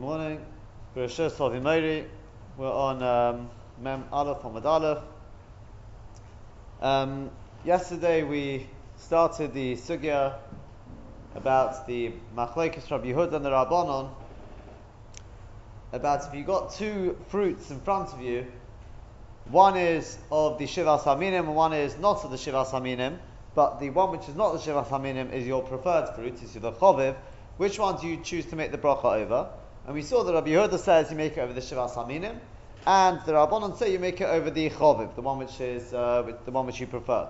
Morning. We're on um, Mem Aleph Hamad Aleph. Um, yesterday we started the sugya about the Machlekes Rabbi Yehuda and the Rabbanon about if you got two fruits in front of you, one is of the Shiva Haminim and one is not of the Shiva Haminim, but the one which is not the Shiva Haminim is your preferred fruit, is the Choviv. Which one do you choose to make the bracha over? And we saw that Rabbi Yehuda says you make it over the Shivas Haminim, and the Rabbanon say you make it over the Choviv, the one which is uh, the one which you prefer.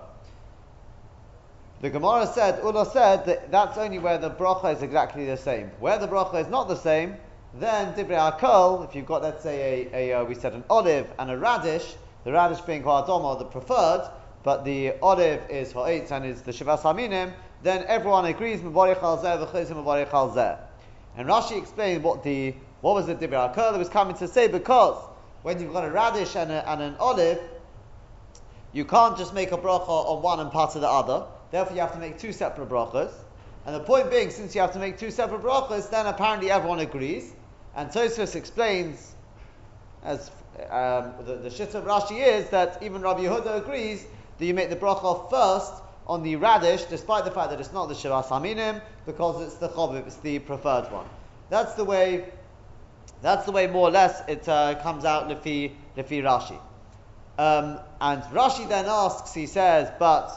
The Gemara said, Ula said that that's only where the bracha is exactly the same. Where the bracha is not the same, then Divrei Akol, if you've got, let's say, a, a uh, we said an olive and a radish, the radish being Ha'adoma, the preferred, but the olive is Ha'etz and is the Shivas Haminim, then everyone agrees, Mavarich al Zeh, V'chizim Mavarich al Zeh. And Rashi explained what the, what was the Divrei Akol that was coming to say, because when you've got a radish and, a, and an olive, you can't just make a bracha on one and part of the other. Therefore, you have to make two separate brachas. And the point being, since you have to make two separate brachas, then apparently everyone agrees. And Tosfos explains, as um, the, the shit of Rashi is that even Rabbi Yehuda agrees that you make the bracha first on the radish, despite the fact that it's not the Shivas Haminim, because it's the Choviv, it's the preferred one. That's the way. That's the way, more or less, it uh, comes out lefi lefi Rashi. Um, and Rashi then asks, he says, but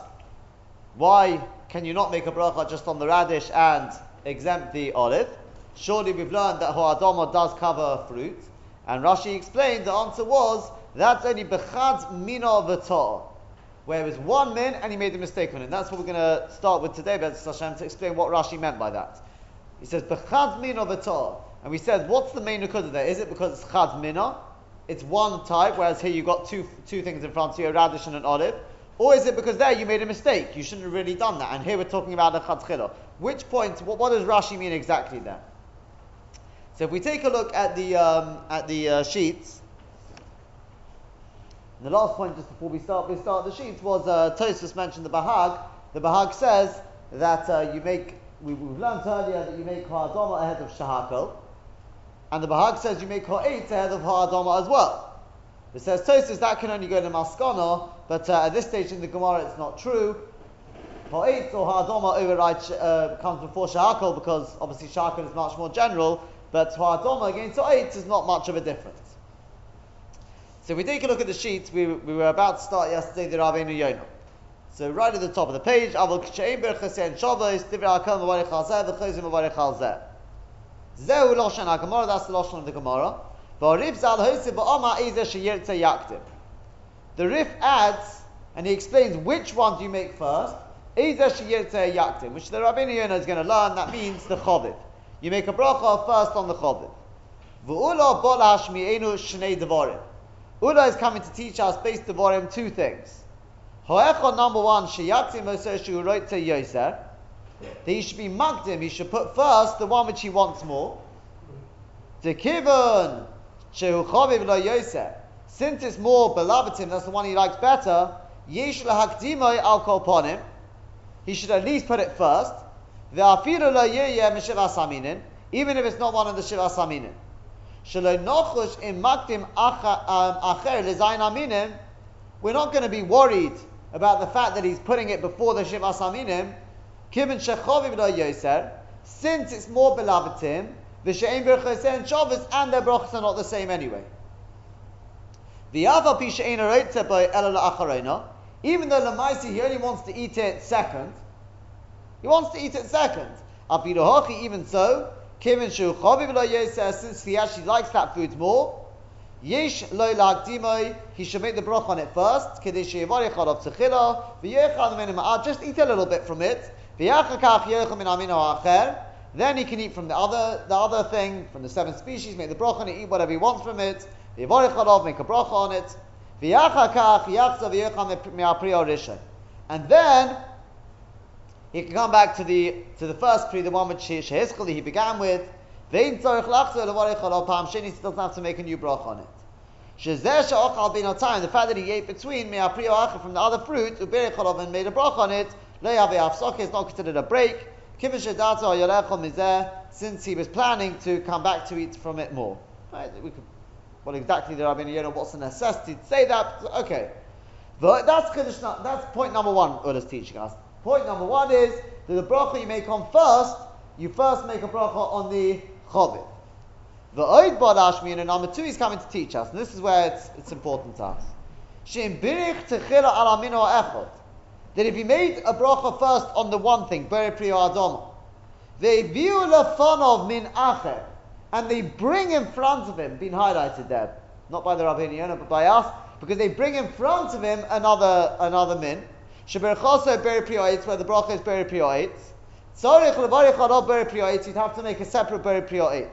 why can you not make a bracha just on the radish and exempt the olive? Surely we've learned that ho'adoma does cover fruit. And Rashi explained the answer was that's only bechad mina v'tor, where was one min and he made a mistake on it. And that's what we're going to start with today, but Hashem, to explain what Rashi meant by that. He says bechad mina v'tor, and we said what's the main nekuda there? Is it because it's chad mina? It's one type, whereas here you've got two two things in front of you, a radish and an olive. Or is it because there you made a mistake? You shouldn't have really done that. And here we're talking about a chadchila. Which point, what, what, does Rashi mean exactly there? So if we take a look at the, um, at the uh, sheets, the last point just before we start, we start the sheets was uh, Tosfos mentioned the Bahag. The Bahag says that uh, you make, we, have learned earlier that you make Ha'adama ahead of Shahakal. And the Bahag says you make Ha'etz ahead of Ha'adama as well. It says Tosfos that can only go to Maskana, but uh, at this stage in the Gemara it's not true. Ha'etz or Ha'adoma overrides uh, comes before Shahakal because obviously Shahakal is much more general, but Ha'adoma against is not much of a difference. So we take a look at the sheets, we, we were about to start yesterday the Rabbeinu Yonah. So right at the top of the page, Avol K'shein Berchasen Shavos Divrei Akal Mavarich Halzeh V'chozim Mavarich Halzeh. Zehu Loshan HaGemara, that's the Loshan of the Gemara. The Rif adds, and he explains which one do you make first. Which the Rabbeinu Yonah is going to learn, that means the Choviv. You make a bracha first on the Choviv. Ula is coming to teach us based on two things. Hoecha number one, that he should be magdim, he should put first the one which he wants more. The kivun Shehu Chaviv Lo Yosef. Since it's more beloved to him, that's the one he likes better. Yesh lahakdimoi al kol ponim. He should at least put it first. Ve'afilu lo yeyeh m'shivas haminin. Even if it's not one of the shivas haminin. Um, We're not going to be worried about the fact that he's putting it before the shivas yoser. Since it's more beloved to him, the She'en Berchos and Shabbos and their brachas are not the same anyway. The by even though Lamaisi he only wants to eat it second, he wants to eat it second. Even so, Kivin Shu Chaviv says since he actually likes that food more, Yesh lo lagdimoi, he should make the brach on it first. Kadesh yevarich alav techila, v'yechad minim just eat a little bit from it. V'yachakach yecham min amino acher, then he can eat from the other the other thing, from the seven species, make the bracha on it, eat whatever he wants from it. Make a bracha on it. And then he can come back to the to the first tree, the one which Shehizchali he began with. Vein tzorich lachzer levarich al pam sheni, he doesn't have to make a new bracha on it. Shezeh she'ochal bin time, the fact that he ate between me me'apriyo from the other fruit, uberich and made a bracha on it, lo yaveh afsok, is not considered a break. since he was planning to come back to eat from it more. Right? We could, what exactly the Rabbi know what's the necessity to say that? Okay. But that's that's point number one Ula's teaching us. Point number one is that the bracha you make on first, you first make a bracha on the chovit. The oid badashmi and number two is coming to teach us, and this is where it's, it's important to us. Birich techila echot. That if you made a bracha first on the one thing, beri priyo adoma, they view lefanov min acher, and they bring in front of him, been highlighted there, not by the Rabbi Yonah, but by us, because they bring in front of him another another min. Sheberchoso beri priyo where the bracha is beri priyo Tzorich levarich adol beri priyo you'd have to make a separate beri priyo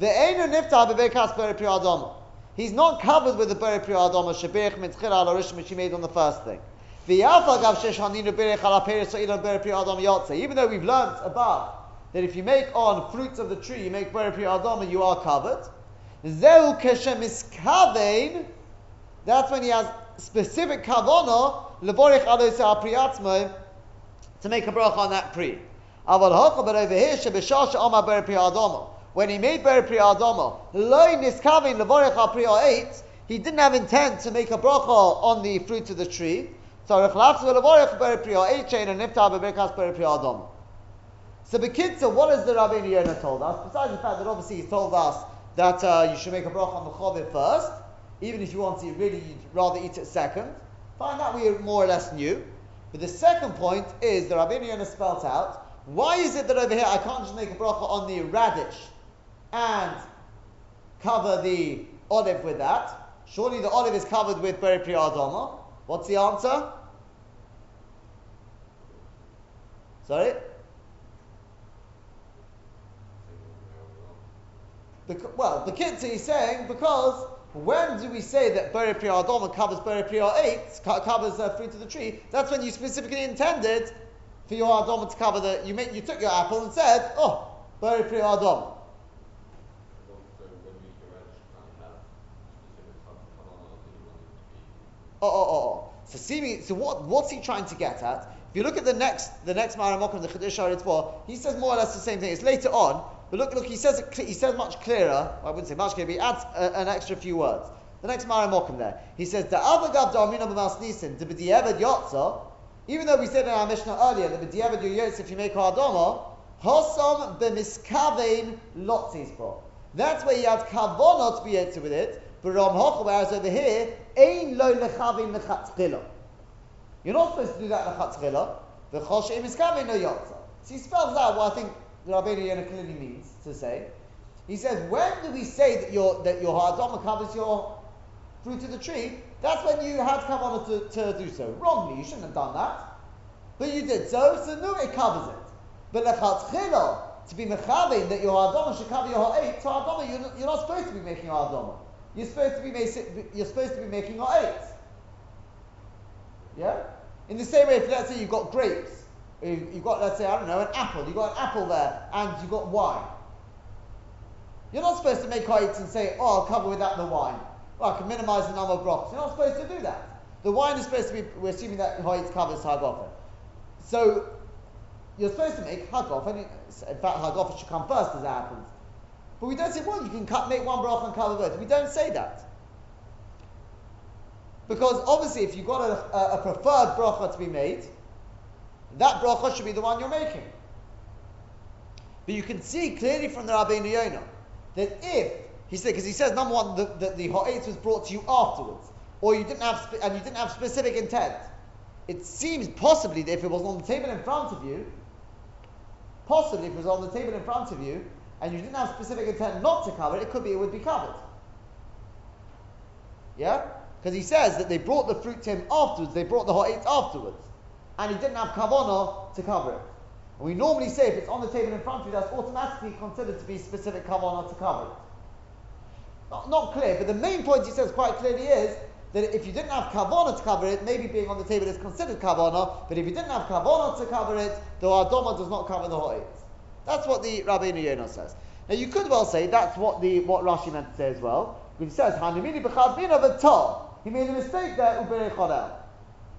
the Einu Nifta Bebekas Beri Pri Adama. He's not covered with the Beri Pri Adama Shabirich Mitzchir Al Arishim which he made on the first thing. Even though we've learnt above that if you make on fruits of the tree, you make Beri Adama, you are covered. That's when he has specific kavana levorich alos priatzmo to make a bracha on that pri. Aval hocha, but over here shebeshah she'omar ber pri adama when he made Ber Pri Adama, Loi Niskavin Levorech Al Pri eight, he didn't have intent to make a bracha on the fruit of the tree. So Rechlafzu Levorech Ber Pri eight chain and Nifta Bebekas Ber Pri Adama. So Bekitza, what has the Rabbi Yonah told us? Besides the fact that obviously he told us that uh, you should make a bracha on the chovit first, even if you want to really you'd rather eat it second. Find that we are more or less knew. But the second point is the Rabbi Yonah spelt out, why is it that over here I can't just make a bracha on the radish and cover the olive with that. Surely the olive is covered with Beri What's the answer? Sorry? Well, the Kitzur is saying because when do we say that Beri Pri Adama covers Beri Pri 8, covers uh, fruit of the tree? That's when you specifically intended for your Adama to cover the. You, make, you took your apple and said, oh, Beri Pri Adama. Oh, oh, oh, oh. So seeming, so what, what's he trying to get at? If you look at the next, the next Maramokim, the Chiddush Haritzvah, he says more or less the same thing. It's later on, but look, look, he says it, he says much clearer. I wouldn't say much clearer, but he adds a, an extra few words. The next Maramokim there, he says the Avagav Darmina B'Mas Nisin the B'Diavad Yotza. Even though we said in our Mishnah earlier that B'Diavad Yoyotz if you make Hardoma, Hosom B'Miskavein Lotzis That's where you have Kavonot to be with it. But Ram Hochel, whereas over here, Ein lo lechavin lechatzchila. You're not supposed to do that lechatzchila. The chol she'im iskavin no yotza. So he spells out what I think Rabbeinu Yonah clearly means to say. He says, when do we say that your that your ha'adama covers your fruit of the tree? That's when you had kavanah to, to do so. Wrongly, you shouldn't have done that. But you did so, so no, it covers it. But lechatzchila, to be mechavin that your ha'adama should cover your ha'eit, so ha'adama, you're, you're not supposed to be making your ha'adama you're supposed to be making, you're supposed to be making your eight. Yeah? In the same way, if let's say you've got grapes, you've got, let's say, I don't know, an apple, you've got an apple there, and you've got wine. You're not supposed to make eight and say, oh, I'll cover with that the wine. Well, I can minimize the number of brachas. You're not supposed to do that. The wine is supposed to be, we're assuming that Hoyt covers Hagofa. So, you're supposed to make Hagofa, in fact, Hagofa should come first, as it happens. But we don't say, well, you can cut, make one bracha and cover both. We don't say that. Because obviously, if you've got a, a, a preferred bracha to be made, that bracha should be the one you're making. But you can see clearly from the Rabbeinu Yonah that if he said, because he says number one that the, the ha'etz was brought to you afterwards, or you didn't have and you didn't have specific intent. It seems possibly that if it was on the table in front of you, possibly if it was on the table in front of you, and you didn't have specific intent not to cover it, it could be it would be covered. Yeah? Because he says that they brought the fruit to him afterwards, they brought the hot eight afterwards. And he didn't have kavana to cover it. And we normally say if it's on the table in front of you, that's automatically considered to be specific kavana to cover it. Not, not clear, but the main point he says quite clearly is that if you didn't have kavana to cover it, maybe being on the table is considered kavana, but if you didn't have kavana to cover it, the adoma does not cover the eight. That's what the Rabbi Yonah says. Now you could well say that's what the what Rashi meant to say as well. He says, Hanimini b'chadmina v'tah. He made a mistake there.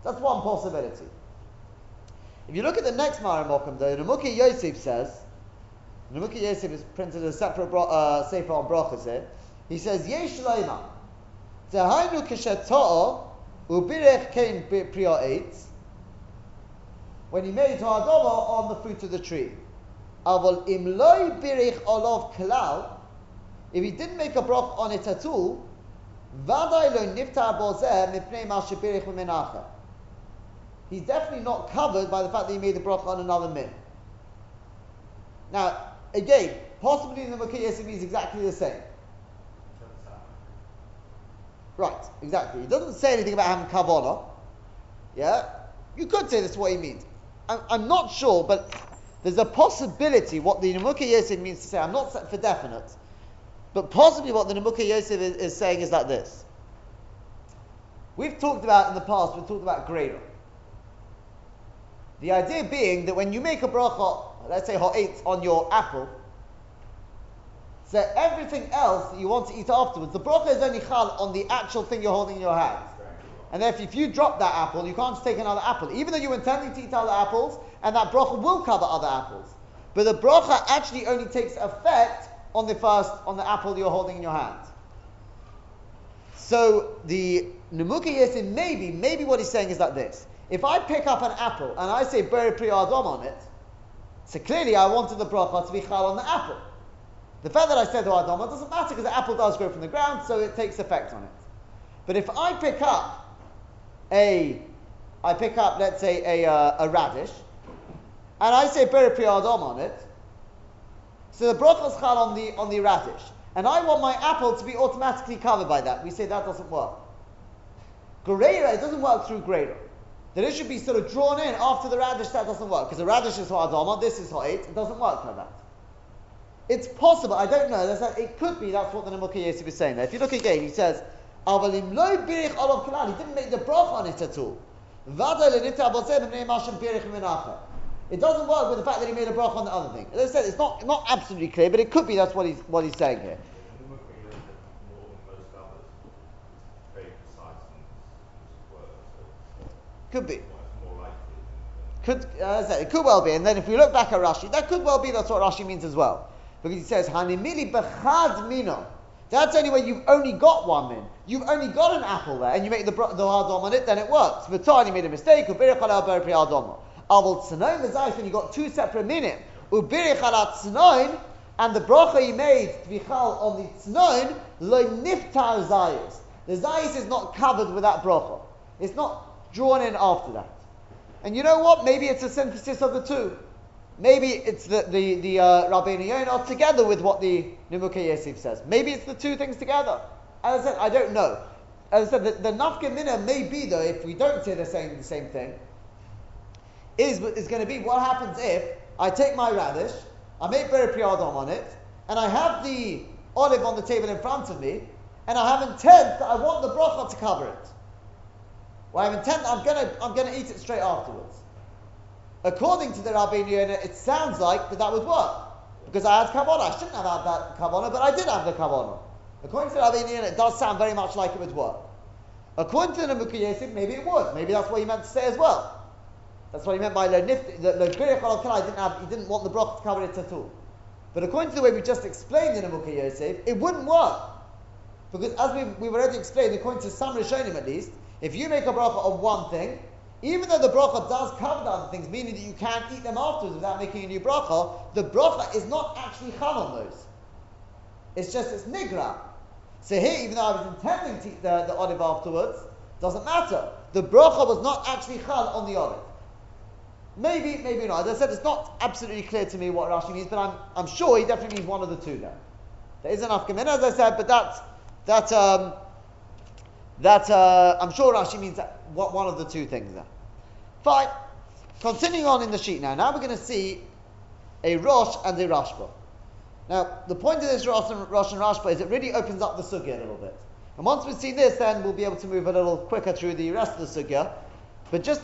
That's one possibility. If you look at the next Maramokam, though, Namuki Yosef says, Namuki Yosef is printed as a separate bro- uh, sefer on brachas here. He says, Yesh Leima, Tehainu Kisheto'o, Ubirech Kain Priya Eitz, when he made Ha'adama on the fruit of the tree. Avol Imloi Birich Olov Kalal, if he didn't make a brach on it at all, Vadai Lo Niftar Bozeh Mipnei Mashibirich Mimenacha he's definitely not covered by the fact that he made the bracha on another min. Now, again, possibly in the Makiyah means exactly the same. Right, exactly. He doesn't say anything about having kavana. Yeah? You could say that's what he means. I'm, I'm not sure, but there's a possibility what the Nemuka Yosef means to say. I'm not set for definite. But possibly what the Nemuka Yosef is, is, saying is like this. We've talked about in the past, we've talked about grader. The idea being that when you make a bracha, let's say ha'etz, on your apple, so everything else that you want to eat afterwards, the bracha is only chal on the actual thing you're holding in your hand. And therefore, if you drop that apple, you can't take another apple, even though you're intending to eat other apples, and that bracha will cover other apples. But the bracha actually only takes effect on the first, on the apple you're holding in your hand. So the Nemuka Yesin, maybe, maybe what he's saying is like this. If I pick up an apple and I say Beri Pri Adam on it, so clearly I wanted the bracha to be chal on the apple. The fact that I said the Adam doesn't matter because the apple does grow from the ground, so it takes effect on it. But if I pick up a, I pick up, let's say, a, uh, a radish, and I say Beri Pri Adam on it, so the bracha is chal on the, on the radish, and I want my apple to be automatically covered by that. We say that doesn't work. Greira, it doesn't work through Greira that it should be sort of drawn in after the radish, that doesn't work. Because the radish is ha'adama, this is ha'et, it doesn't work like that. It's possible, I don't know, a, it could be that's what the Nemuka Yosef is saying there. If you look again, he says, Avalim lo birich olav kalal, he didn't make the brach on it at all. It doesn't work with the fact that he made a brach on the other thing. As I said, it's not, not absolutely clear, but it could be that's what he's, what he's saying here. Could be. Could uh, it could well be, and then if we look back at Rashi, that could well be that's what Rashi means as well, because he says Hanimili bechad mino. That's only when you've only got one min. You've only got an apple there, and you make the the hadom on it, then it works. But you made a mistake. Ubirich ala ber pri hadom. Avol tznoin v'zayis when you got two separate minim. Ubirich ala tznoin, and the bracha you made tvichal on the tznoin lo niftar zayis. The zayis is not covered with that bracha. It's not drawn in after that. And you know what? Maybe it's a synthesis of the two. Maybe it's the, the, the uh, Yonah together with what the Nimuka Yosef says. Maybe it's the two things together. As I said, I don't know. As I said, the, the Nafka may be, though, if we don't say the same, the same thing, is, is going to be what happens if I take my radish, I make Beri Priyadam on it, and I have the olive on the table in front of me, and I have intent that I want the bracha to cover it. Well, I have intent. I'm gonna I'm gonna eat it straight afterwards. According to the Yonah, it sounds like that that would work because I had kavanah. I shouldn't have had that kavanah, but I did have the kavanah. According to the Yonah, it does sound very much like it would work. According to the Mukhi maybe it would. Maybe that's what he meant to say as well. That's what he meant by nifti. The birich al didn't have. He didn't want the broth to cover it at all. But according to the way we just explained in the Yosef, it wouldn't work. Because as we've, we've already explained, according to some Rishonim at least, if you make a bracha of one thing, even though the bracha does cover the other things, meaning that you can't eat them afterwards without making a new bracha, the bracha is not actually chal on those. It's just it's nigra. So here, even though I was intending to eat the, the olive afterwards, doesn't matter. The bracha was not actually chal on the olive. Maybe, maybe not. As I said, it's not absolutely clear to me what Rashi means, but I'm, I'm sure he definitely means one of the two there. There is enough command, as I said, but that's, that, um, that uh, I'm sure Rashi means that, one of the two things there. Fine. Continuing on in the sheet now. Now we're going to see a Rosh and a Rashba. Now, the point of this Rosh and, Rosh and Rashba is it really opens up the sugya a little bit. And once we've seen this, then we'll be able to move a little quicker through the rest of the sugya. But just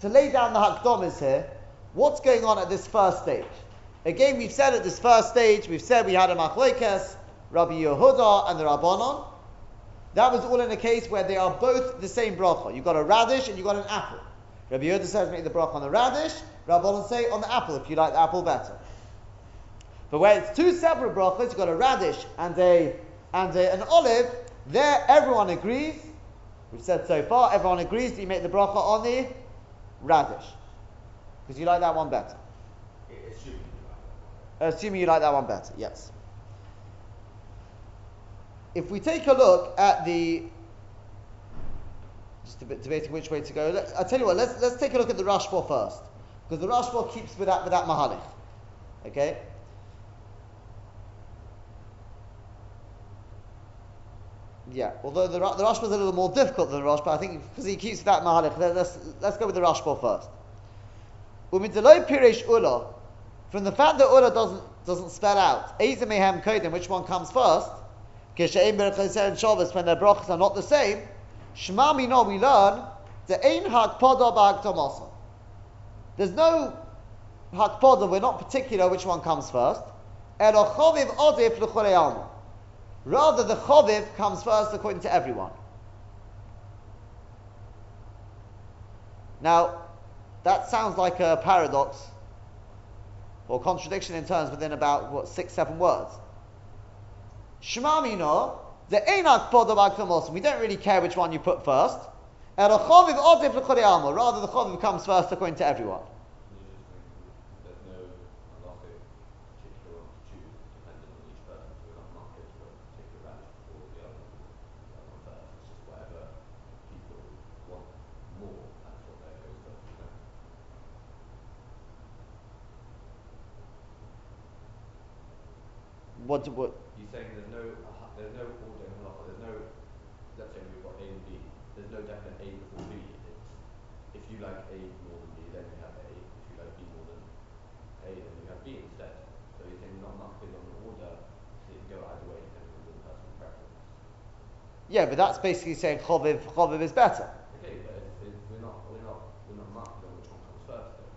to lay down the hakdomis here, what's going on at this first stage? Again, we've said at this first stage, we've said we had a machlekes, Rabbi Yehuda and the Rabbanon. That was all in a case where they are both the same bracha. You've got a radish and you've got an apple. Rabbi Yehuda says make the bracha on the radish. Rabbanon say on the apple if you like the apple better. But where it's two separate brachas, you've got a radish and a and a, an olive. There, everyone agrees. We've said so far, everyone agrees that you make the bracha on the radish because you like that one better. Assuming you like that one better, yes. If we take a look at the just a bit debating which way to go. Let, I'll tell you what. Let's let's take a look at the Rashba first, because the Rashba keeps with that with that mahalich. Okay. Yeah, although the, the Rashba is a little more difficult than the Rashba, I think because he keeps that mahalich. Let, us let's go with the Rashba first. Ula, from the fact that ula doesn't doesn't spell out mehem kodim, which one comes first? Kishaim berachos and Shabbos, when their brachas are not the same. Shema Mino, we learn the Ein Hakpoda Ba'aktomasa. There's no Hakpoda, we're not particular which one comes first. Elo Choviv Odif L'chorei Rather, the Choviv comes first according to everyone. Now, that sounds like a paradox or contradiction in terms within about what six, seven words. Shema Mino the Einak Podabag We don't really care which one you put first. Rather, the Choviv comes first according to everyone. What, what? You're saying there's no, there's no no definite A before B. It's, if you like A more than B, then you have A. If you like B more than A, then you have B instead. So you're saying not marked on the order, so you can go either way depending on your personal preference. Yeah, but that's basically saying choviv, choviv is better. Okay, but if, if we're not, we're not, we're not marked which one comes first, though.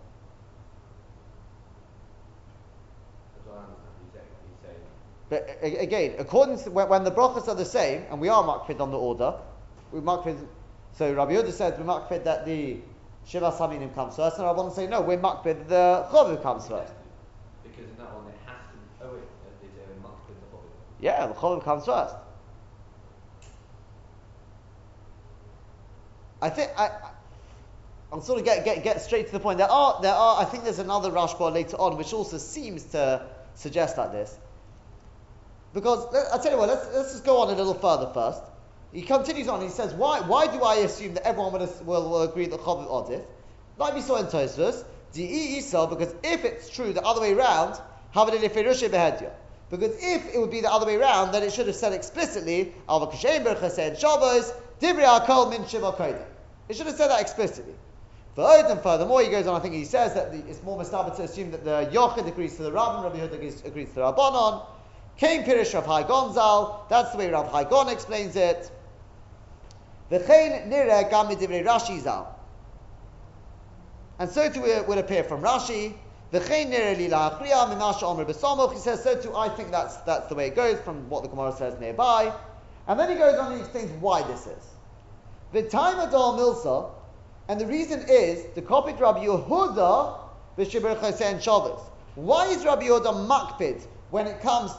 That's I understand. He's saying, he's saying. But again, according to when, when the brachas are the same, and we are marked on the order, we mark so Rabbi Yehuda said we're makpid that the Shiva Saminim comes first, and I want to say no, we're makpid the Chovu comes first. Because in that one it has to. Oh wait, is it makpid the Chovu? Yeah, the Chovu comes first. I think I. I'm sort of get, get get straight to the point. There are there are I think there's another Rashba later on which also seems to suggest like this. Because I'll tell you what, let's, let's just go on a little further first. He continues on. He says, "Why? Why do I assume that everyone will, will, will agree that Chaviv Odif? Like we saw in Tosfos, Di Isa, because if it's true the other way around, Because if it would be the other way around, then it should have said explicitly, Al Shabbos, Divri Akol Min Shiva It should have said that explicitly. And furthermore, he goes on. I think he says that the, it's more mustaba to assume that the Yochid agrees to the Rabbin, Rabbi Yehuda agrees, to the Rabbanon. Came Pirish Rav Hai Gonzal. That's the way Rav Hai Gon explains it. V'chein nire gam midivrei Rashi zal. And so too it would appear from Rashi. V'chein nire li la'achriya mimasha omer b'samoch. He says, so too I think that's, that's the way it goes from what the Gemara says nearby. And then he goes on and he explains why this is. V'taim adol milsa, and the reason is the kopit Rabbi Yehuda v'shibir chaysen Shabbos. Why is Rabbi Yehuda makpid when it comes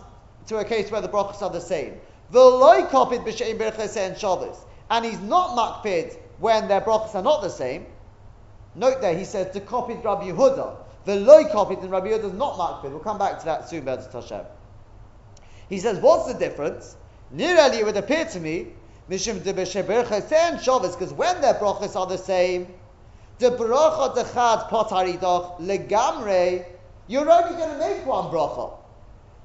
to a case where the brachas are the same? V'loy kopit b'shein berchaysen Shabbos and he's not makpid when their brachas are not the same. Note there, he says to copy Rabbi Yehuda. The loy copied and Rabbi Yehuda is not makpid. We'll come back to that soon, Be'ez Hashem. He says, what's the difference? Nearly it would appear to me, Mishim de and Shabbos, because when their brachas are the same, the bracha dechad potaridach legamre, you're only going to make one bracha.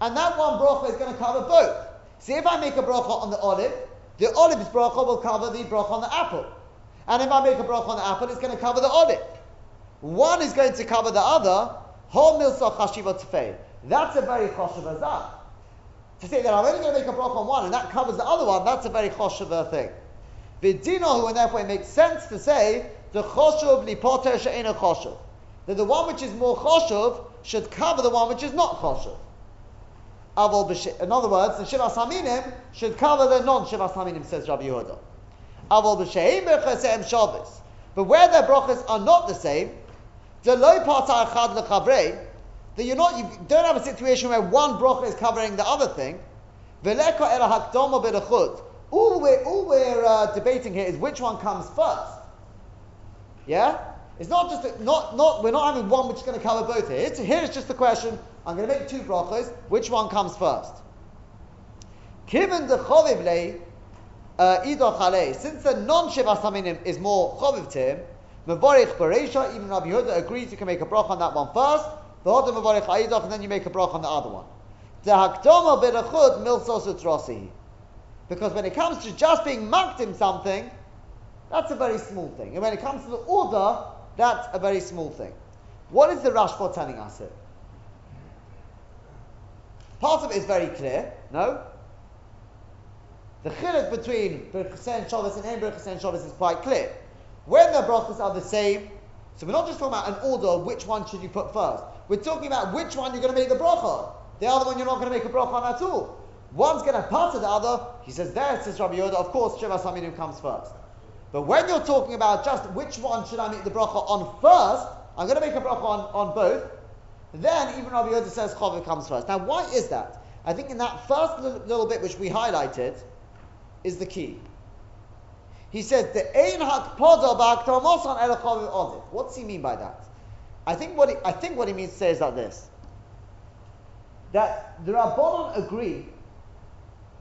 And that one bracha is going to cover both. See, if I make a bracha on the olive, the olive's bracha will cover the bracha on the apple. And if I make a bracha on the apple, it's going to cover the olive. One is going to cover the other. That's a very choshev azah. To say that I'm only going to make a bracha on one and that covers the other one, that's a very choshev thing. Vidino, and therefore it makes sense to say the choshev lipoter a choshev. That the one which is more choshev should cover the one which is not choshev. In other words, the Shivas Haminim should cover the non-Shivas Haminim, says Rabbi Yehuda. Avol b'sheim berchasem Shabbos. But where their brachas are not the same, the loy parta echad lechavrei, that you're not, you don't have a situation where one bracha is covering the other thing. All we're, all we're uh, debating here is which one comes first. Yeah? It's not just, a, not, not, we're not having one which is going to cover both here. It's, here it's just the question, I'm going to make two brachas, which one comes first? Kiven de choviv uh, since the non-shiva saminim is more choviv to him, even Rabbi Yehuda agrees you can make a brach on that one first, Aidach, and then you make a brach on the other one. Because when it comes to just being makdim something, that's a very small thing. And when it comes to the order, that's a very small thing. What is the Rashba telling us here? Part of it is very clear, no? The chiluk between Berchsen Shabbos and Ein Berchsen Shabbos is quite clear. When the brachas are the same, so we're not just talking about an order of which one should you put first. We're talking about which one you're going to make the bracha. The other one you're not going to make a bracha on at all. One's going to pass the other. He says there, says Rabbi Yoda, of course, Shiva Saminim comes first. But when you're talking about just which one should I make the bracha on first, I'm going to make a bracha on, on both, then even Rabbi Yoda says Chavah comes first. Now, why is that? I think in that first little, little bit which we highlighted is the key. He says the ein hakpoda ba'aktamosan el chaviv What's he mean by that? I think what he, I think what he means to say is like this: that the Rabbanon agree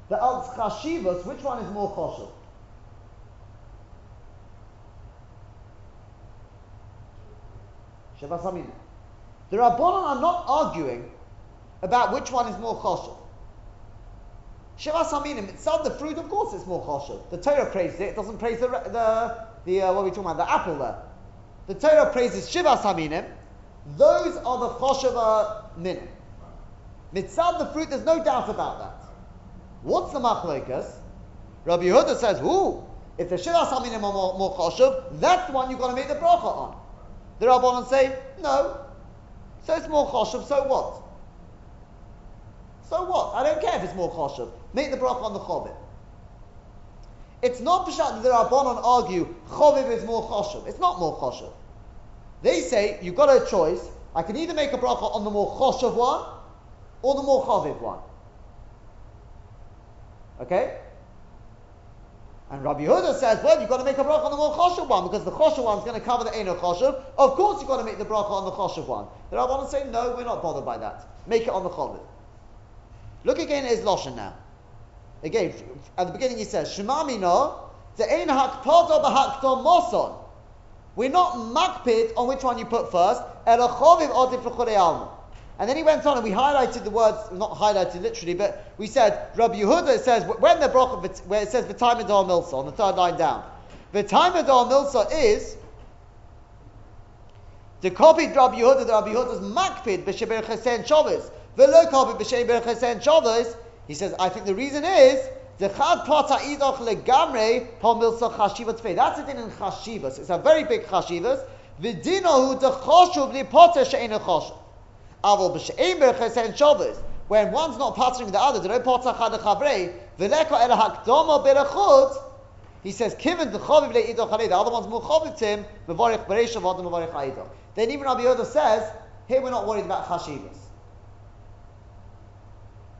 that al chashivas, which one is more choshev? Shevasamin. The Rabbanon are not arguing about which one is more choshev. Shiva Saminim, it's not the fruit, of course it's more choshev. The Torah praises it, it doesn't praise the, the, the uh, what are we talking about, the apple there. The Torah praises Shiva Saminim, those are the choshev minim. Mitzad, the fruit, there's no doubt about that. What's the machlokas? Rabbi Yehuda says, who? if the Shiva Saminim are more, more choshev, that's the one you've got to make the bracha on. The Rabbanon say, no. So it's more choshev, so what? So what? I don't care if it's more choshev. Make the bracha on the chovit. It's not pshat that the Rabbanon argue choviv is more choshev. It's not more choshev. They say you've got a choice. I can either make a bracha on the more choshev one or the more choviv one. Okay? And Rabbi Yehuda says, well, you've got to make a bracha on the more choshev one because the choshev one is going to cover the eno choshev. Of course, you've got to make the bracha on the choshev one. The Rabbanon say, no, we're not bothered by that. Make it on the choviv. Look again at his lashon now. Again, at the beginning he says, Shema mino, ein hakpado b'hakto moson. We're not makpid on which one you put first. And then he went on and we highlighted the words, not highlighted literally, but we said, Rabbi Yehuda says, when the bracha, where it says v'taimador milsa, on the third line down, v'taimador milsa is, the copy Rabbi Yehuda, the Rabbi Yehuda's makpid b'sheber chesen shabbos, v'lo copy b'sheber chesen shabbos, he says, I think the reason is the. That's it in chashivas. It's a very big chashivas. When one's not partnering the other, the he says, Kiven the chaviv le The other one's chaviv to him, bereshav. Then even Rabbi Yoda says, here we're not worried about chashivas.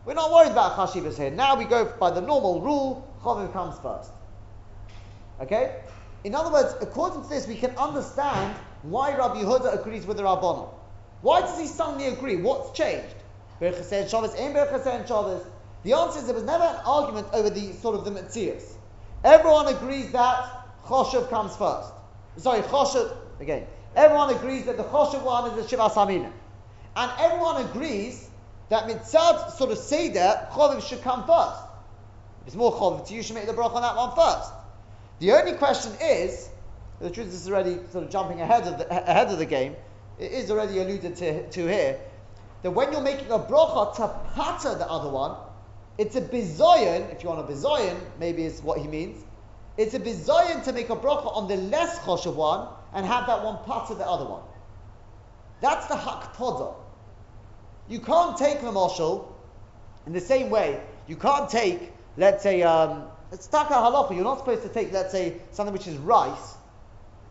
We're not worried about chashivas here. Now we go by the normal rule, chaviv comes first. Okay? In other words, according to this, we can understand why Rabbi Yehuda agrees with the Rabbanon. Why does he suddenly agree? What's changed? The answer is there was never an argument over the sort of the Metzias. Everyone agrees that Choshev comes first. Sorry, Choshev, again. Everyone agrees that the Choshev one is the Shiva Samina. And everyone agrees that mitzad sort of seder, choviv should come first. If it's more choviv to you, should make the bracha on that one first. The only question is, the truth is already sort of jumping ahead of the, ahead of the game, it is already alluded to, to here, that when you're making a bracha to patter the other one, it's a bizoyan, if you want a bizoyan, maybe is what he means, it's a bizoyan to make a bracha on the less choshev one and have that one patter the other one. That's the hakpodah. You can't take the marshal in the same way. You can't take, let's say, um, it's taka halacha. You're not supposed to take, let's say, something which is rice,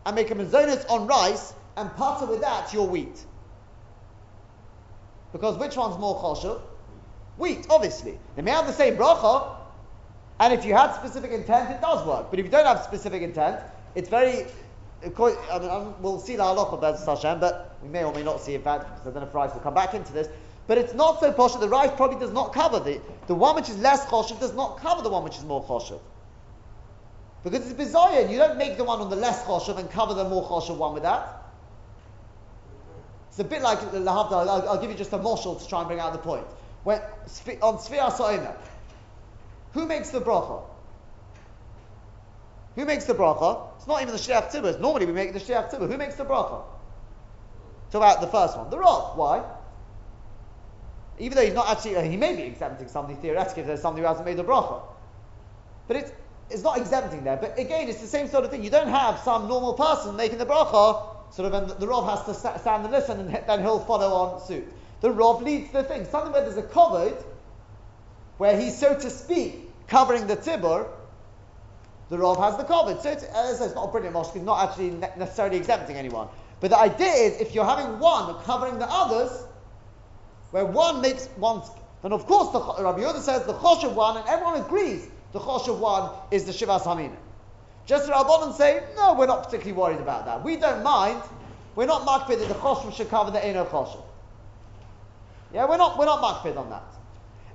and make a mazonos on rice and putter with that your wheat. Because which one's more choshev? Wheat, obviously. They may have the same bracha, and if you had specific intent, it does work. But if you don't have specific intent, it's very. I mean, we'll see la halacha but we may or may not see. In fact, because I don't know if rice will come back into this. But it's not so posh the rice probably does not cover the the one which is less choshev does not cover the one which is more choshev. Because it's bizarre, you don't make the one on the less choshev and cover the more choshev one with that. It's a bit like lahavda. I'll, I'll, give you just a moshel to try and bring out the point. When on Sfira Sa'omer, who makes the bracha? Who makes the bracha? It's not even the Shliach Tzibur. Normally we make the Shliach Tzibur. Who makes the bracha? Talk about the first one. The Rav. Why? Even though he's not actually, uh, he may be exempting somebody theoretically if there's somebody who hasn't made the bracha. But it's, it's not exempting there. But again, it's the same sort of thing. You don't have some normal person making the bracha, sort of, and the Rav has to stand and listen, and then he'll follow on suit. The Rav leads the thing. Something where there's a covered, where he's, so to speak, covering the tibur, the Rav has the covered. So it's, it's not a brilliant mosque, it's not actually necessarily exempting anyone. But the idea is, if you're having one covering the others, where one makes one, then of course the Rabbi Yehuda says the choshev one, and everyone agrees the choshev one is the Shivas Hamina. Just the Rabbanon say, no, we're not particularly worried about that. We don't mind. We're not makpid that the choshev should cover the eno choshev. Yeah, we're not, we're not makpid on that.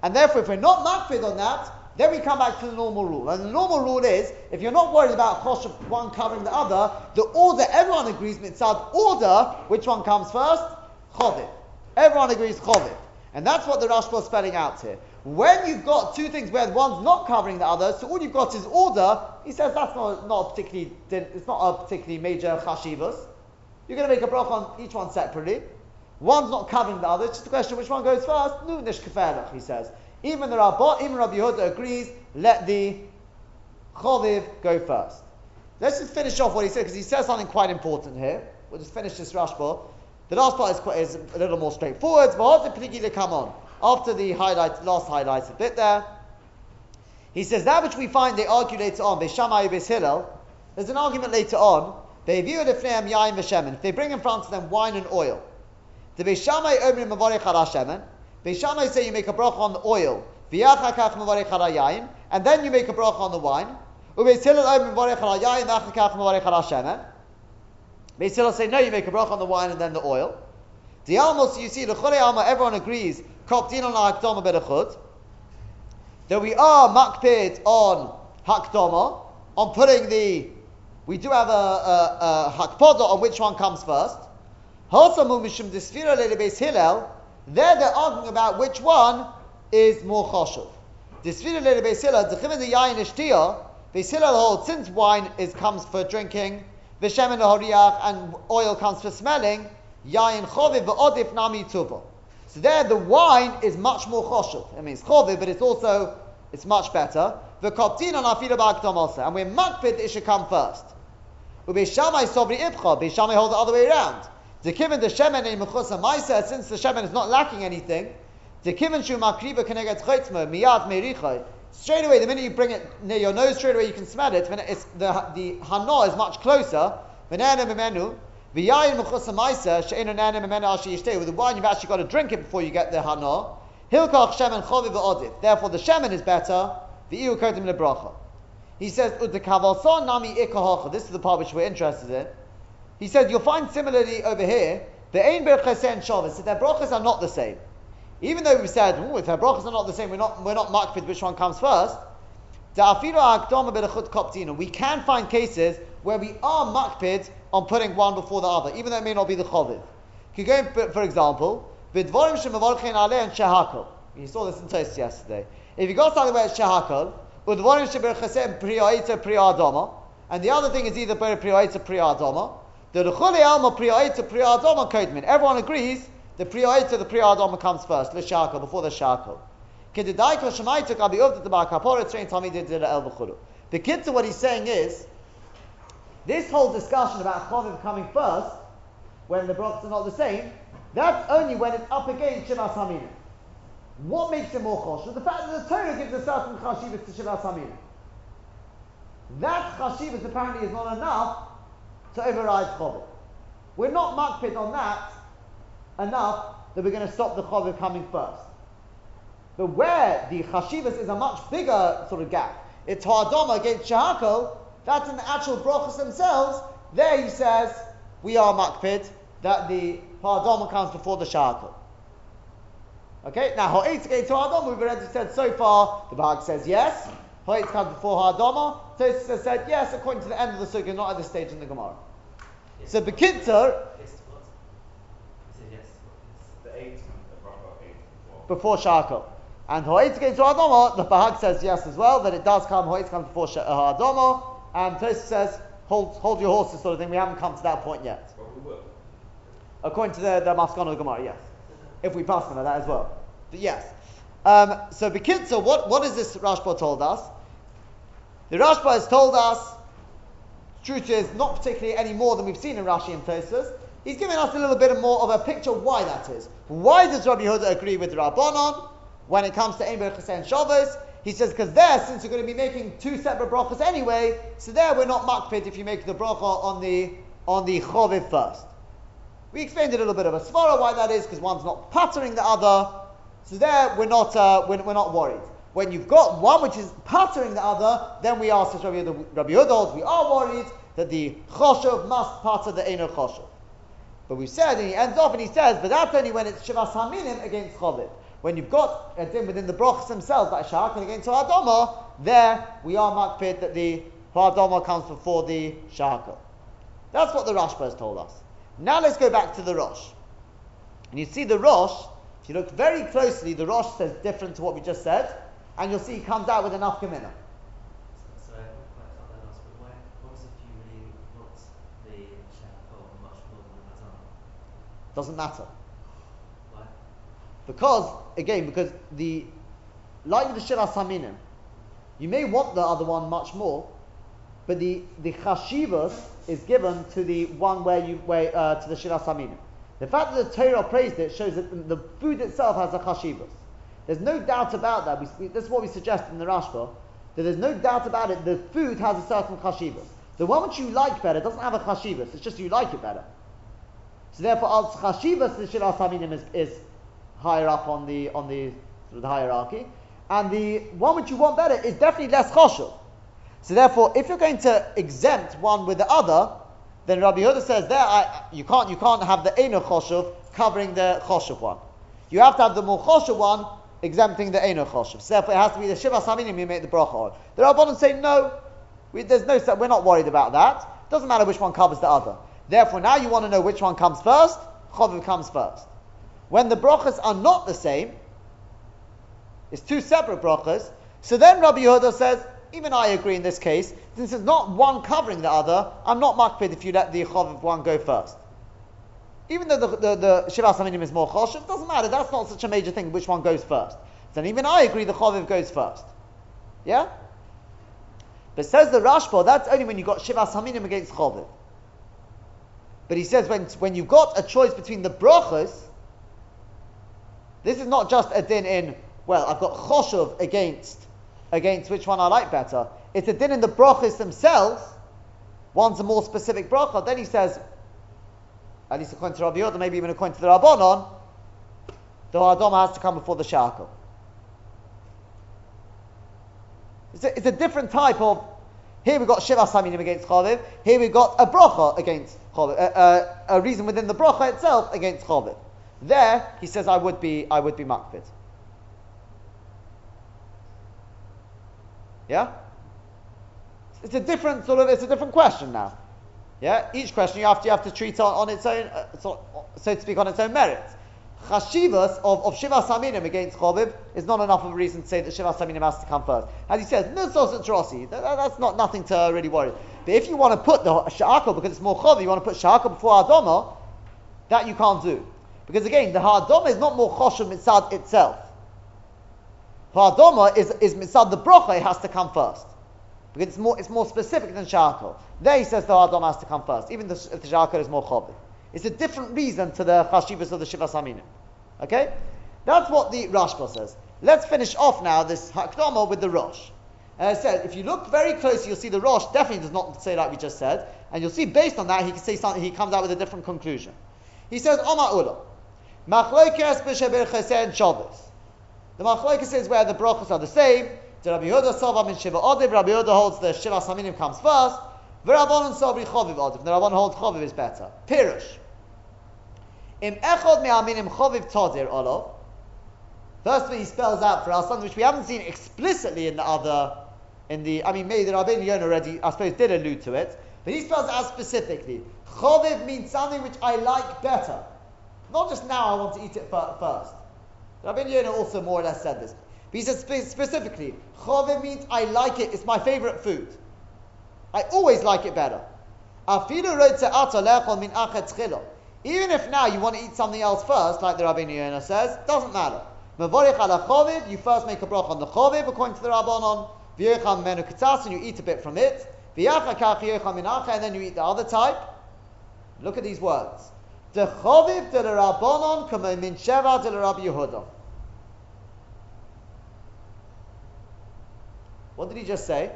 And therefore, if we're not makpid on that, then we come back to the normal rule. And the normal rule is, if you're not worried about choshev one covering the other, the order, everyone agrees mitzad order, which one comes first? Choviv. Everyone agrees choviv. And that's what the Rashba is spelling out here. When you've got two things where one's not covering the other, so all you've got is order, he says that's not, not particularly, it's not a particularly major chashivas. You're going to make a bracha on each one separately. One's not covering the other. It's just a question which one goes first. No nish he says. Even the Rabbah, even Rabbi Yehuda agrees. Let the choviv go first. Let's just finish off what he said because he says something quite important here. We'll just finish this Rashba. The last part is, quite, is a little more straightforward. But to come on after the highlight, last highlighted bit there. He says that which we find they argue later on. Hillel. There's an argument later on. They view it If they bring in front of them wine and oil. The Beishamai Mavarech Harashemen. Beishamai say you make a bracha on the oil. V'yachakach Mavarech. And then you make a bracha on the wine. Ubeis Hillel Mavarech Mavarech Harashemen. Beis Hillel say no, you make a bracha on the wine and then the oil. The Almos, you see, the Chorei Alma, everyone agrees. Koptin on Hakdoma Berachut. That we are makpid on Hakdoma, on putting the. We do have a, a, a hakpoda on which one comes first. Hosamu mishum disfira beis Hillel. There they're arguing about which one is more choshev. Disfira beis Hillel. Dechivin the yayin ishtiya. Beis Hillel holds since wine is comes for drinking, v'shemen horiach and oil comes for smelling. Yayin choviv v'odif nami tuva. So there the wine is much more choshev. It means choviv, but it's also it's much better. V'koptin on afila ba'akdom also, and we're makpid it should come first. U'beishamai sobri ibcha. Beishamai hold the other way around. The kiven the shemen in mechusa ma'isa, since the shemen is not lacking anything, the kiven shu makriva kenegat chaytzma miyad merichai. Straight away, the minute you bring it near your nose, straight away you can smell it. When it's the the hana is much closer. With the wine, you've actually got to drink it before you get the hana. Hilkach shemen. Therefore, the shemen is better. The iu lebracha. He says, nami This is the part which we're interested in. He said, you'll find similarly over here, the Ein Berchase and Shabbos, their brachas are not the same. Even though we said, oh, if their brachas are not the same, we're not, we're not marked with which one comes first. We can find cases where we are makpid on putting one before the other, even though it may not be the choviv. You go, for example, aleh and. You saw this in Toast yesterday. If you got something where it's shehakol, and the other thing is either priyaita priyadoma, the Priyaita Priyadoma. Everyone agrees the Priyaita, the Priyadoma comes first, the Shako, before the Shako. The kid to what he's saying is, this whole discussion about Chovim coming first, when the brachas are not the same, that's only when it's up against Shivas Haminim. What makes it more choshev? The fact that the Torah gives a certain chashivas to Shivas Haminim. That chashivas apparently is not enough to override Choviv. We're not makpid on that enough that we're going to stop the Choviv coming first. But where the Chashivas is a much bigger sort of gap, it's Ha'adama against Shahakal, that's in the actual brachas themselves. There he says, we are makpid, that the Ha'adama comes before the Shahakal. Okay, now Ha'etz against Ha'adama, we've already said so far, the Bahag says yes. Ha'etz comes before Ha'adama. Tosis said yes, according to the end of the sugya, not at this stage in the Gemara. So Bekitzer, Yes, what? He said yes. what The eight, eight before. Shakal. And Ha'etz against Ha'adama, the Bahag says yes as well, that it does come, Ha'etz comes before Sh- Ha'adama. And Tosis says, hold, hold your horses sort of thing, we haven't come to that point yet. Well, we will. According to the, the the Gemara, yes. If we pass them at that as well. But yes. Um, so Bekitza, what, what is this Rashba told us? The Rashba has told us, truth is, not particularly any more than we've seen in Rashi and Tosfos. He's giving us a little bit more of a picture why that is. Why does Rabbi Yehuda agree with Rabbanon when it comes to Ein Berachas and Shabbos? He says, because there, since you're going to be making two separate brachas anyway, so there we're not makpid if you make the bracha on the on the choviv first. We explained a little bit of a svara why that is, because one's not pattering the other. So there, we're not, uh, we're, we're not worried. When you've got one which is pattering the other, then we ask, as Rabbi Yehuda we are worried that the choshev must patter the eno choshev. But we said, and he ends off and he says, but that's only when it's Shivas Haminim against Choviv. When you've got a din within the brochs themselves, like Shahakal against Ha'adama, there we are makpid that the Ha'adama comes before the Shahakal. That's what the Rashba has told us. Now let's go back to the Rosh. And you see the Rosh, if you look very closely, the Rosh says different to what we just said, and you'll see he comes out with an kamina. So, so I haven't quite got that last bit. Why, what was if you really want the Shahakol much more than the Hazan? Doesn't matter. Why? Because, again, because the, like with the Shivas Haminim, you may want the other one much more, but the, the chashivas is given to the one where you, where, uh, to the Shivas Haminim. The fact that the Torah praised it shows that the, food itself has a chashivas. There's no doubt about that. We, we, this is what we suggest in the Rashba, that there's no doubt about it, the food has a certain chashivas. The one which you like better doesn't have a chashivas, it's just you like it better. So therefore, al chashivas, the Haminim is, is higher up on the on the sort of the hierarchy, and the one which you want better is definitely less choshev. So therefore, if you're going to exempt one with the other, then Rabbi Yehuda says there I, you can't you can't have the eno choshev covering the choshev one. You have to have the more choshev one exempting the eno choshev. So therefore, it has to be the shiva saminim you make the bracha on. The Rabbanon say no, we, there's no we're not worried about that. Doesn't matter which one covers the other. Therefore, now you want to know which one comes first. Choviv comes first. When the brachas are not the same, it's two separate brachas. So then Rabbi Yehuda says, even I agree in this case, since it's not one covering the other, I'm not makpid if you let the choviv one go first. Even though the, the, the Shivas Haminim is more choshev, doesn't matter, that's not such a major thing, which one goes first. Then even I agree the choviv goes first. Yeah? But says the Rashba, that's only when you've got Shiva Haminim against choviv. But he says when, when you've got a choice between the brachas, this is not just a din in, well, I've got choshev against, against which one I like better. It's a din in the brachas themselves. One's a more specific bracha. Then he says, at least according to Rabbi Yehuda, maybe even according to the Rabbanon, the Adama has to come before the Shakal. It's a, it's a different type of. Here we've got Shiva Saminim against Chaviv. Here we've got a bracha against Chaviv. Uh, uh, a reason within the bracha itself against Chaviv. There, he says, I would be, I would be makpid. Yeah? It's a different sort of, it's a different question now. Yeah? Each question you have to, you have to treat on, on its own, uh, so, so to speak, on its own merits. Chashivas of, of Shiva Saminim against Chobib is not enough of a reason to say that Shiva Saminim has to come first. As he says, Nilsos and Trossi, that, that- that's not nothing to really worry. But if you want to put the Sha'akal, because it's more Chobi, you want to put Sha'akal before Adoma, that you can't do. Because again, the Ha'adoma is not more Choshev Mitzad itself. Ha'adoma is, is Mitzad the Brocha, it has to come first. Because it's more, it's more specific than Sha'akal. There he says the Ha'adoma has to come first, even if the Sha'akal is more Chobi. It's a different reason to the Chashivas of the Shiva Saminim. Okay? That's what the Rashba says. Let's finish off now this Hakdama with the Rosh. And I said, if you look very closely, you'll see the Rosh definitely does not say like we just said, and you'll see based on that he can say something. He comes out with a different conclusion. He says, Omar Ula, Machlokes b'shabir chesed Shabbos. The machlokes is where the brachos are the same. The Rabbi Yehuda Sova min Shiva Odiv. Rabbi Yehuda holds the Shiva Saminim comes first. V'Rabbanon Sabri Choviv Odiv. The Rabbanon holds Choviv is better. Pirush. Im echod me'aminim Choviv Todir Olav. Firstly, he spells out for us something which we haven't seen explicitly in the other, in the, I mean, maybe the Rabbeinu Yonah already, I suppose, did allude to it, but he spells out specifically. Choviv means something which I like better. Not just now I want to eat it fir- first. Rabbeinu Yonah also more or less said this. But he says spe- specifically, Choviv means I like it, it's my favorite food. I always like it better. Even if now you want to eat something else first, like the Rabbeinu Yonah says, doesn't matter. You first make a brach on the choviv, according to the Rabbanon. And you eat a bit from it. And then you eat the other type. Look at these words. Rabbi. What did he just say?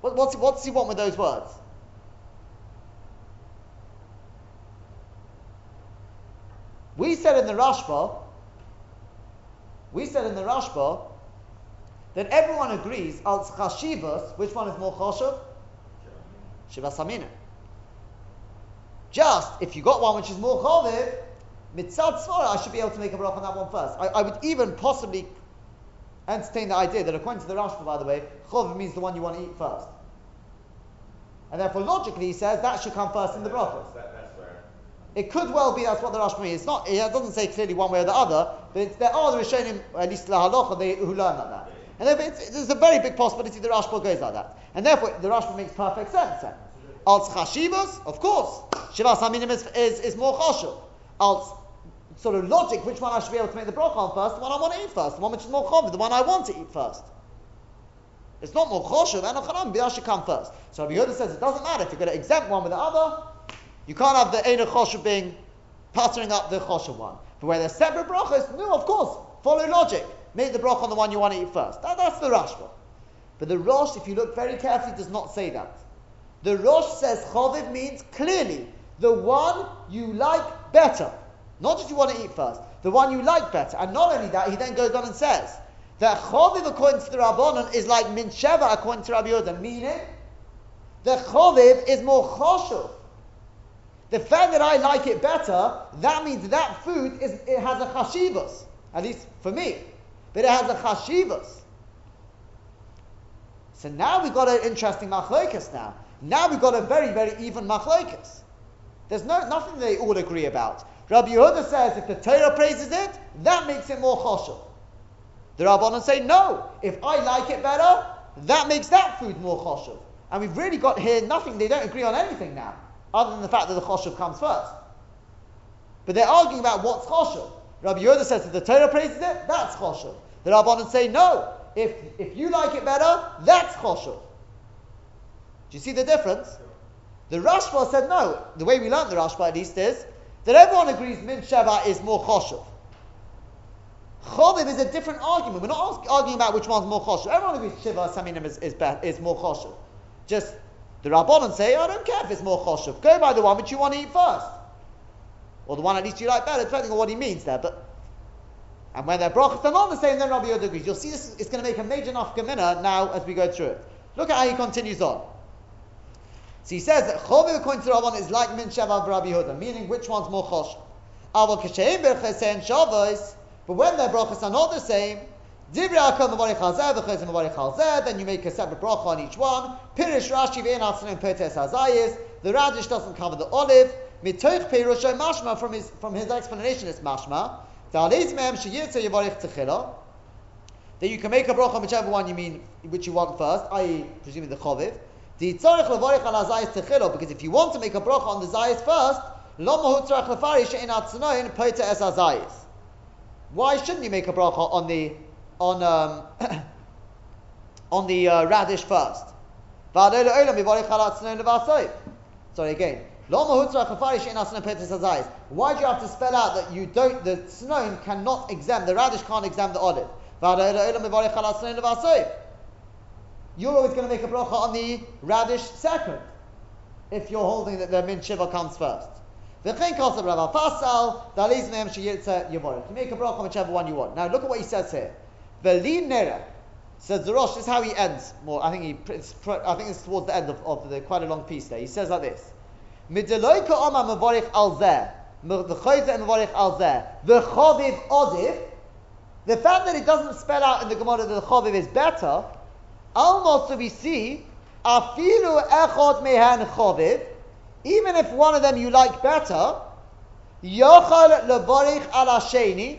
What, what's, what's he want with those words? We said in the Rashba, we said in the Rashba that everyone agrees al chashivas, which one is more choshev? Shiva Samina. Just if you got one which is more choviv, mitzad svara, I should be able to make a bracha on that one first. I, I would even possibly entertain the idea that according to the Rashba, by the way, choviv means the one you want to eat first. And therefore, logically, he says that should come first in the brachas. That. It could well be that's what the Rashba means. It's not. It doesn't say clearly one way or the other, but it's, there are the Rishonim, at least la halacha, they who learn like that. And therefore, it's, there's a very big possibility the Rashba goes like that. And therefore, the Rashba makes perfect sense. Then. Al chashivas, of course, shiva saminim is, is, is more chashuv. Al sort of logic, which one I should be able to make the bracha on first? The one I want to eat first. The one which is more chaviv, the one I want to eat first. It's not more choshev, and a that should come first. So Rabbi Yehuda says it doesn't matter if you're going to exempt one with the other. You can't have the Eina choshev being pattering up the choshev one. But where there's separate brachas, no, of course, follow logic. Make the bracha on the one you want to eat first. That, that's the Rashba. But the Rosh, if you look very carefully, does not say that. The Rosh says chaviv means clearly the one you like better. Not just you want to eat first, the one you like better. And not only that, he then goes on and says that chaviv according to the Rabbanon is like min sheva according to Rabbi Yehuda, meaning the chaviv is more choshev. The fact that I like it better, that means that food is it has a chashivas, at least for me, but it has a chashivas. So now we've got an interesting machlokas now. Now we've got a very, very even machlokas. There's no, nothing they all agree about. Rabbi Yehuda says if the Torah praises it, that makes it more choshev. The Rabbanon say no. If I like it better, that makes that food more choshev. And we've really got here nothing. They don't agree on anything now, other than the fact that the choshev comes first. But they're arguing about what's choshev. Rabbi Yehuda says if the Torah praises it, that's choshev. The Rabbanon say no. If if you like it better, that's choshev. Do you see the difference? The Rashba said no. The way we learned the Rashba at least is that everyone agrees min sheva is more choshev. Choviv is a different argument. We're not ask, arguing about which one's more choshev. Everyone agrees shiva saminim is, is, is more choshev. Just the Rabbanon say, I don't care if it's more choshev. Go by the one which you want to eat first, or the one at least you like better, depending on what he means there. But and when they're their are not the same, then Rabbi Yehuda agrees. You'll see this is going to make a major nafkamina now as we go through it. Look at how he continues on. So he says that Choviv according to Rabban is like Min Sheva of Rabbi Yehuda, meaning which one's more chosh. Aval Kasheim Berchesen Shavos, but when their brachas are not the same, then you make a separate bracha on each one. Pirish Rashi Ve'en Atznim Potes Hazayis, the radish doesn't cover the olive. Mitoich Peirushay Mashma, from his, from his explanation it's Mashma. That you can make a bracha on whichever one you mean, which you want first, i.e., presuming the Choviv. Because if you want to make a bracha on the zayis first. Why shouldn't you make a bracha on the on um, on the uh, radish first? Sorry again. Why do you have to spell out that you don't? The tznoin cannot exempt the radish can't exempt the olive. You're always going to make a bracha on the radish second, if you're holding that the min shiva comes first. V'chein kosav Rav Pasal, daliz mehem sheyitza yivorech. You make a bracha on whichever one you want. Now look at what he says here. V'li nera. Says the Rosh, this is how he ends more. I think he, it's, I think it's towards the end of, of the quite a long piece there. He says like this. V'choyze mevorich al zeh. V'choviv odiv. The fact that it doesn't spell out in the Gemara that the choviv is better, almost we see, afilu echot mehan choviv, even if one of them you like better, yochal levorich al hasheni,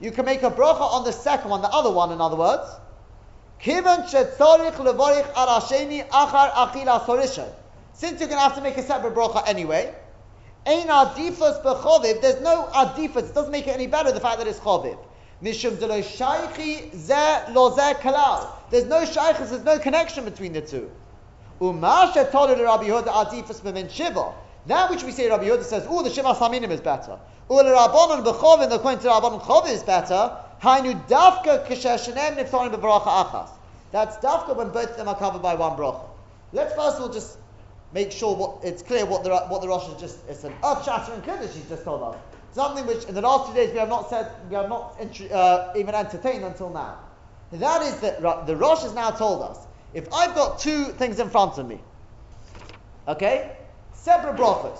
you can make a bracha on the second one, the other one, in other words. Kivan shetzorich levorich al hasheni achar achila sorisha. Since you're going to have to make a separate bracha anyway, ein adifus bechoviv, there's no adifus, it doesn't make it any better, the fact that it's choviv. Mishum delo shaychi ze lo ze kalal. There's no shaychus, there's no connection between the two. Umasha told Rabbi Yehuda adifus b'min shiva. That which we say Rabbi Yehuda says, oh, the shiva saminim is better. Ul rabbanon b'chovin, according to rabbanon chovin is better. Hainu dafka k'sheshenem niftonim b'bracha achas. That's dafka when both of them are covered by one bracha. Let's first of all just make sure what, it's clear what the what the Rosh is just it's an earth shattering chiddush he's just told us. Something which in the last two days we have not said we have not uh, even entertained until now. That is that the Rosh has now told us if I've got two things in front of me, okay, separate brachas.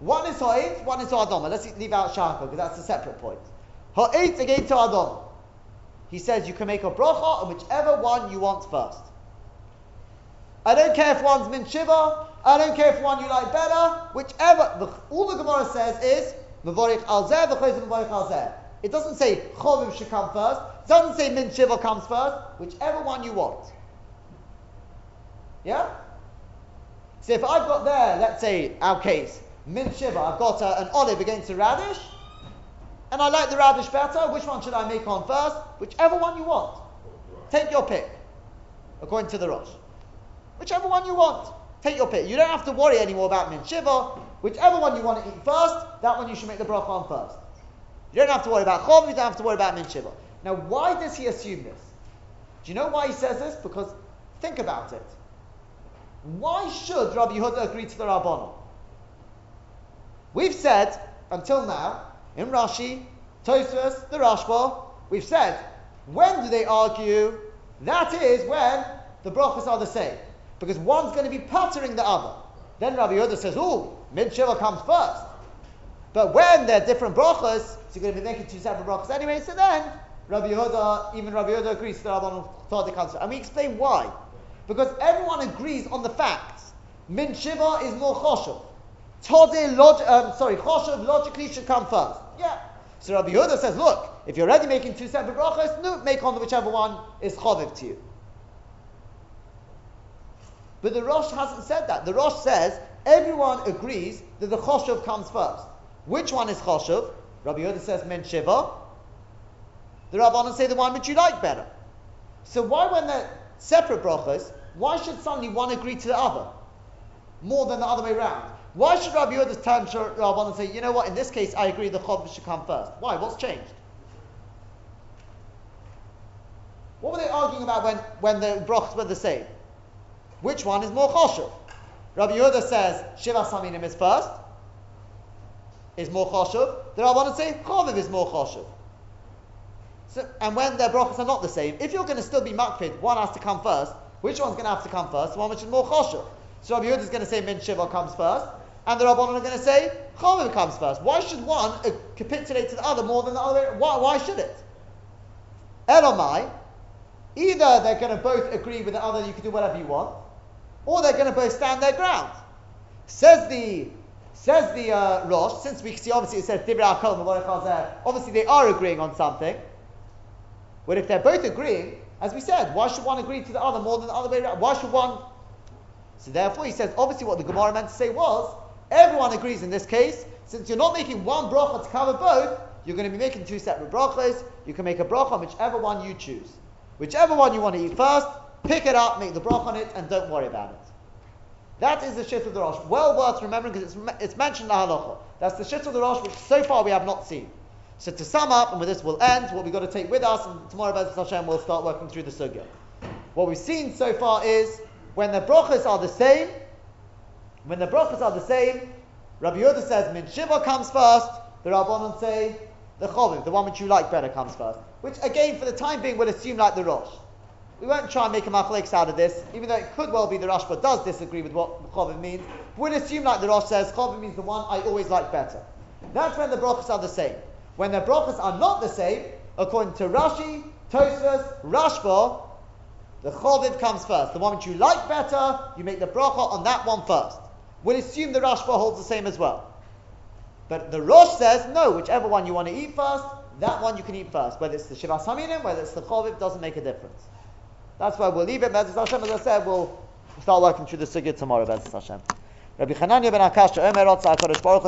One is ha'et, one is ha'adama. Let's leave out shaka because that's a separate point. Ha'et against ha'adama. He says you can make a bracha on whichever one you want first. I don't care if one's min shiva. I don't care if one you like better. Whichever. The, all the Gemara says is mevorich al zeh. It doesn't say chovim should come first. Doesn't say min shiva comes first. Whichever one you want. Yeah. So if I've got there, let's say our case, min shiva, I've got an olive against a radish, and I like the radish better. Which one should I make on first? Whichever one you want. Take your pick, according to the Rosh. Whichever one you want. Take your pick. You don't have to worry anymore about min shiva. Whichever one you want to eat first, that one you should make the bracha on first. You don't have to worry about chov, you don't have to worry about min shiva. Now, why does he assume this? Do you know why he says this? Because think about it. Why should Rabbi Yehuda agree to the Rabbanon? We've said until now in Rashi, Tosfos, the Rashba, we've said when do they argue? That is when the brachas are the same because one's going to be puttering the other. Then Rabbi Yehuda says, "Oh, min shiva comes first. But when they're different brachas, so you're going to be making two separate brachas anyway. So then Rabbi Yehuda, even Rabbi Yehuda agrees the Rabbanon thought comes first. And we explain why. Because everyone agrees on the facts. Min shiva is more choshev. Todeh, log- um, sorry, choshev logically should come first. Yeah. So Rabbi Yehuda says, look, if you're already making two separate brachas, no, make on whichever one is choviv to you. But the Rosh hasn't said that. The Rosh says everyone agrees that the choshev comes first. Which one is choshev? Rabbi Yehuda says men shiva. The Rabbanon say the one which you like better. So why, when they're separate brachas, why should suddenly one agree to the other more than the other way around? Why should Rabbi Yehuda turn to Rabbanon and say, you know what? In this case, I agree the choshev should come first. Why? What's changed? What were they arguing about when, when the brachas were the same? Which one is more choshev? Rabbi Yehuda says Shiva Saminim is first, is more choshev. The Rabbanon say Chaviv is more choshev. So, and when their brachas are not the same, if you're going to still be makpid, one has to come first. Which one's going to have to come first? The one which is more choshev. So Rabbi Yehuda is going to say Min Shiva comes first, and the Rabbanon are going to say Chaviv comes first. Why should one uh, capitulate to the other more than the other? Why, why should it? Elamai, either they're going to both agree with the other, you can do whatever you want, or they're going to both stand their ground. Says the says the uh, Rosh, since we see obviously it says Dibra obviously they are agreeing on something. But if they're both agreeing, as we said, why should one agree to the other more than the other way around? Why should one? So therefore, he says obviously what the Gemara meant to say was everyone agrees in this case. Since you're not making one bracha to cover both, you're going to be making two separate brachas. You can make a bracha on whichever one you choose. Whichever one you want to eat first, pick it up, make the bracha on it, and don't worry about it. That is the shit of the Rosh. Well worth remembering because it's, it's mentioned in the halacha. That's the shit of the Rosh, which so far we have not seen. So to sum up, and with this we'll end, what we've got to take with us, and tomorrow, Bez Hashem, we'll start working through the sugya. What we've seen so far is when the brachas are the same, when the brachas are the same, Rabbi Yehuda says min shiva comes first. The Rabbanon say the choviv, the one which you like better, comes first. Which again, for the time being, we'll assume like the Rosh. We won't try and make a machlekes out of this, even though it could well be the Rashba does disagree with what choviv means. We'll assume like the Rosh says choviv means the one I always like better. That's when the brachas are the same. When the brachas are not the same, according to Rashi, Tosfos, Rashba, the choviv comes first. The one which you like better, you make the bracha on that one first. We'll assume the Rashba holds the same as well. But the Rosh says, no, whichever one you want to eat first, that one you can eat first. Whether it's the Shivas Haminim, whether it's the choviv, doesn't make a difference. That's why we'll leave it. Bezos Hashem, as I said, we'll start working through the sugya tomorrow. Bezos Hashem. Rabbi Chananya ben Akash, Omer Baruch